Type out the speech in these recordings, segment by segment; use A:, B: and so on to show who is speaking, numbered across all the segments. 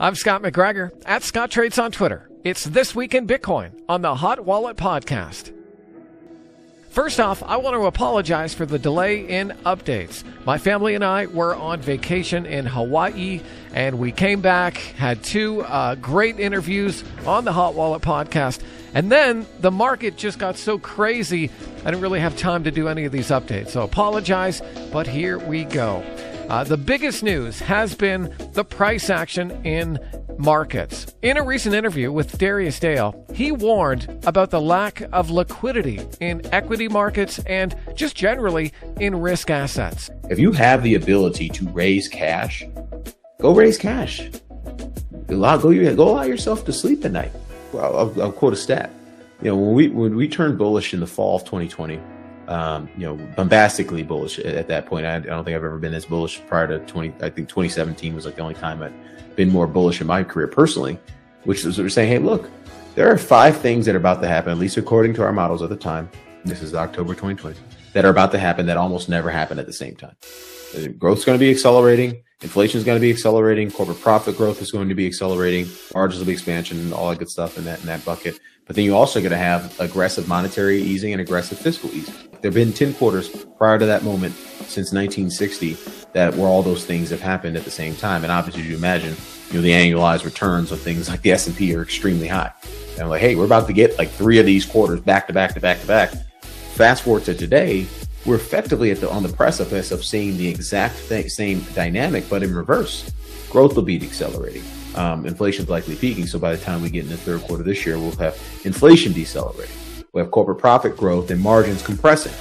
A: I'm Scott McGregor at Scott Trades on Twitter. It's This Week in Bitcoin on the Hot Wallet Podcast. First off, I want to apologize for the delay in updates. My family and I were on vacation in Hawaii, and we came back, had two uh, great interviews on the Hot Wallet podcast, and then the market just got so crazy, I didn't really have time to do any of these updates. So apologize, but here we go. Uh, the biggest news has been the price action in markets. In a recent interview with Darius Dale, he warned about the lack of liquidity in equity markets and just generally in risk assets.
B: If you have the ability to raise cash, go raise cash. Allow, go, go allow yourself to sleep at night. Well, I'll, I'll quote a stat. You know, when we when we turned bullish in the fall of 2020, um, you know, bombastically bullish at that point. I, don't think I've ever been as bullish prior to 20. I think 2017 was like the only time I'd been more bullish in my career personally, which we're saying, hey, look, there are five things that are about to happen, at least according to our models at the time. This is October 2020, that are about to happen that almost never happen at the same time. Growth is going to be accelerating. Inflation is going to be accelerating. Corporate profit growth is going to be accelerating. Margins will be expansion, all that good stuff in that in that bucket. But then you're also going to have aggressive monetary easing and aggressive fiscal easing. There have been 10 quarters prior to that moment since 1960 that where all those things have happened at the same time. And obviously, you imagine, you know, the annualized returns of things like the S&P are extremely high. And like, hey, we're about to get like three of these quarters back to back to back to back. Fast forward to today, we're effectively at the on the precipice of seeing the exact th- same dynamic, but in reverse. Growth will be accelerating. Um, inflation's likely peaking, so by the time we get in the third quarter this year, we'll have inflation decelerating. We'll have corporate profit growth and margins compressing.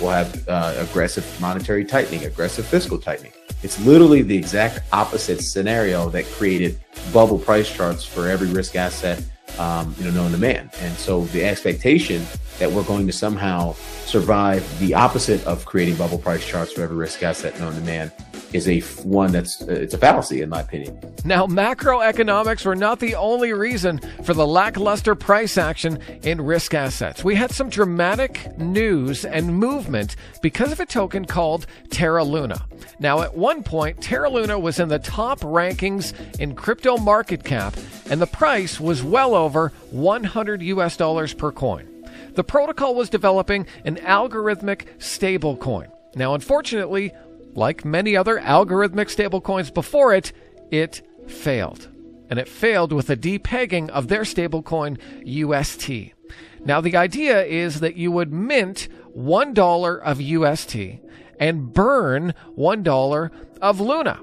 B: We'll have uh, aggressive monetary tightening, aggressive fiscal tightening. It's literally the exact opposite scenario that created bubble price charts for every risk asset um, you know, known to man. And so the expectation that we're going to somehow survive the opposite of creating bubble price charts for every risk asset known to man is a one that's uh, it's a fallacy in my opinion.
A: Now, macroeconomics were not the only reason for the lackluster price action in risk assets. We had some dramatic news and movement because of a token called Terra Luna. Now, at one point, Terra Luna was in the top rankings in crypto market cap, and the price was well over 100 US dollars per coin. The protocol was developing an algorithmic stablecoin. Now, unfortunately, like many other algorithmic stablecoins before it, it failed. And it failed with a depegging of their stablecoin UST. Now, the idea is that you would mint $1 of UST and burn $1 of Luna.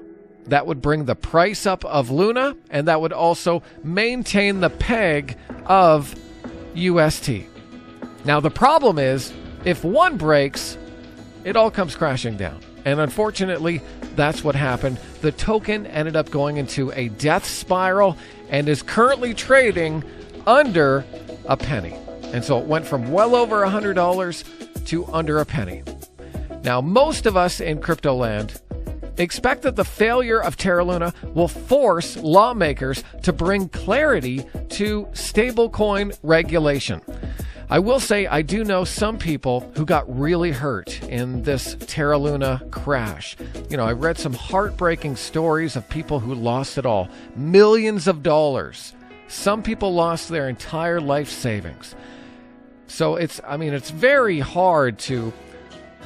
A: That would bring the price up of Luna, and that would also maintain the peg of UST. Now, the problem is if one breaks, it all comes crashing down. And unfortunately, that's what happened. The token ended up going into a death spiral and is currently trading under a penny. And so it went from well over $100 to under a penny. Now, most of us in crypto land expect that the failure of Terra Luna will force lawmakers to bring clarity to stablecoin regulation. I will say I do know some people who got really hurt in this Terra Luna crash. You know, I read some heartbreaking stories of people who lost it all millions of dollars. Some people lost their entire life savings. So it's, I mean, it's very hard to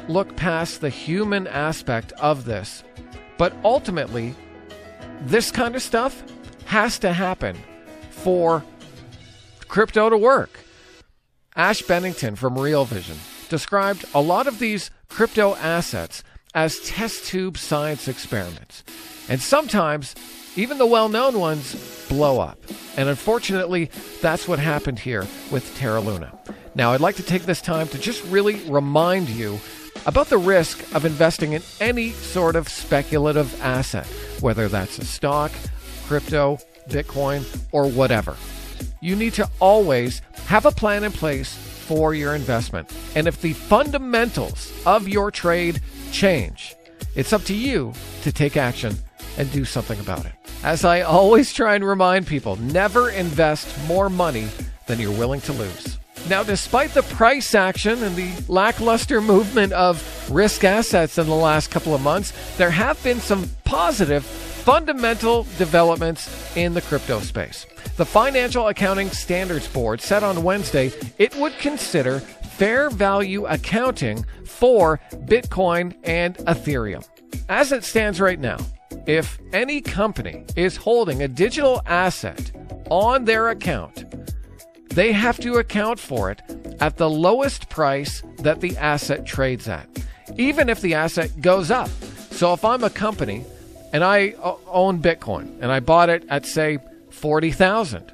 A: look past the human aspect of this. But ultimately, this kind of stuff has to happen for crypto to work. Ash Bennington from Real Vision described a lot of these crypto assets as test tube science experiments. And sometimes even the well known ones blow up. And unfortunately, that's what happened here with Terra Luna. Now, I'd like to take this time to just really remind you about the risk of investing in any sort of speculative asset, whether that's a stock, crypto, Bitcoin, or whatever. You need to always have a plan in place for your investment. And if the fundamentals of your trade change, it's up to you to take action and do something about it. As I always try and remind people, never invest more money than you're willing to lose. Now, despite the price action and the lackluster movement of risk assets in the last couple of months, there have been some positive fundamental developments in the crypto space. The Financial Accounting Standards Board said on Wednesday it would consider fair value accounting for Bitcoin and Ethereum. As it stands right now, if any company is holding a digital asset on their account, they have to account for it at the lowest price that the asset trades at, even if the asset goes up. So if I'm a company and I own Bitcoin and I bought it at say 40,000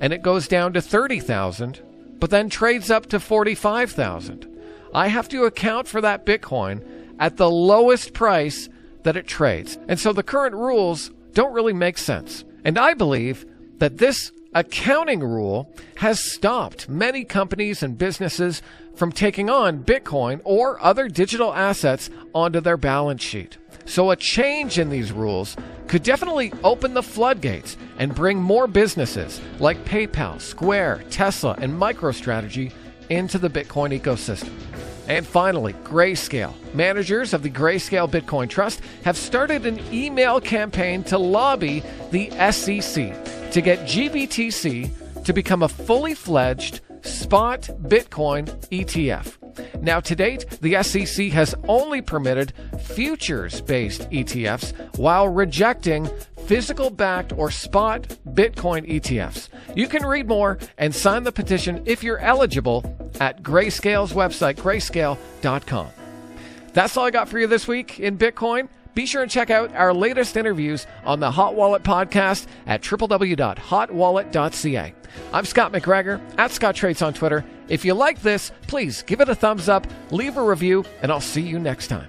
A: and it goes down to 30,000 but then trades up to 45,000, I have to account for that Bitcoin at the lowest price that it trades. And so the current rules don't really make sense. And I believe that this accounting rule has stopped many companies and businesses from taking on Bitcoin or other digital assets onto their balance sheet. So, a change in these rules could definitely open the floodgates and bring more businesses like PayPal, Square, Tesla, and MicroStrategy into the Bitcoin ecosystem. And finally, Grayscale. Managers of the Grayscale Bitcoin Trust have started an email campaign to lobby the SEC to get GBTC to become a fully fledged spot Bitcoin ETF. Now, to date, the SEC has only permitted futures based ETFs while rejecting physical backed or spot Bitcoin ETFs. You can read more and sign the petition if you're eligible at Grayscale's website, grayscale.com. That's all I got for you this week in Bitcoin. Be sure and check out our latest interviews on the Hot Wallet podcast at www.hotwallet.ca. I'm Scott McGregor at Scott Trades on Twitter. If you like this, please give it a thumbs up, leave a review, and I'll see you next time.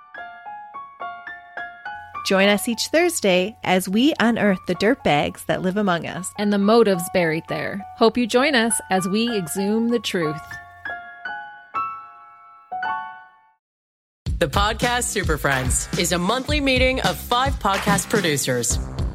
C: Join us each Thursday as we unearth the dirt bags that live among us
D: and the motives buried there. Hope you join us as we exhume the truth.
E: The Podcast Super Friends is a monthly meeting of five podcast producers.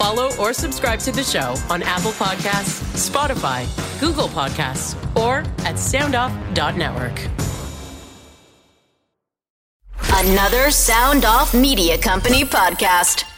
E: Follow or subscribe to the show on Apple Podcasts, Spotify, Google Podcasts, or at soundoff.network.
F: Another Sound Off Media Company podcast.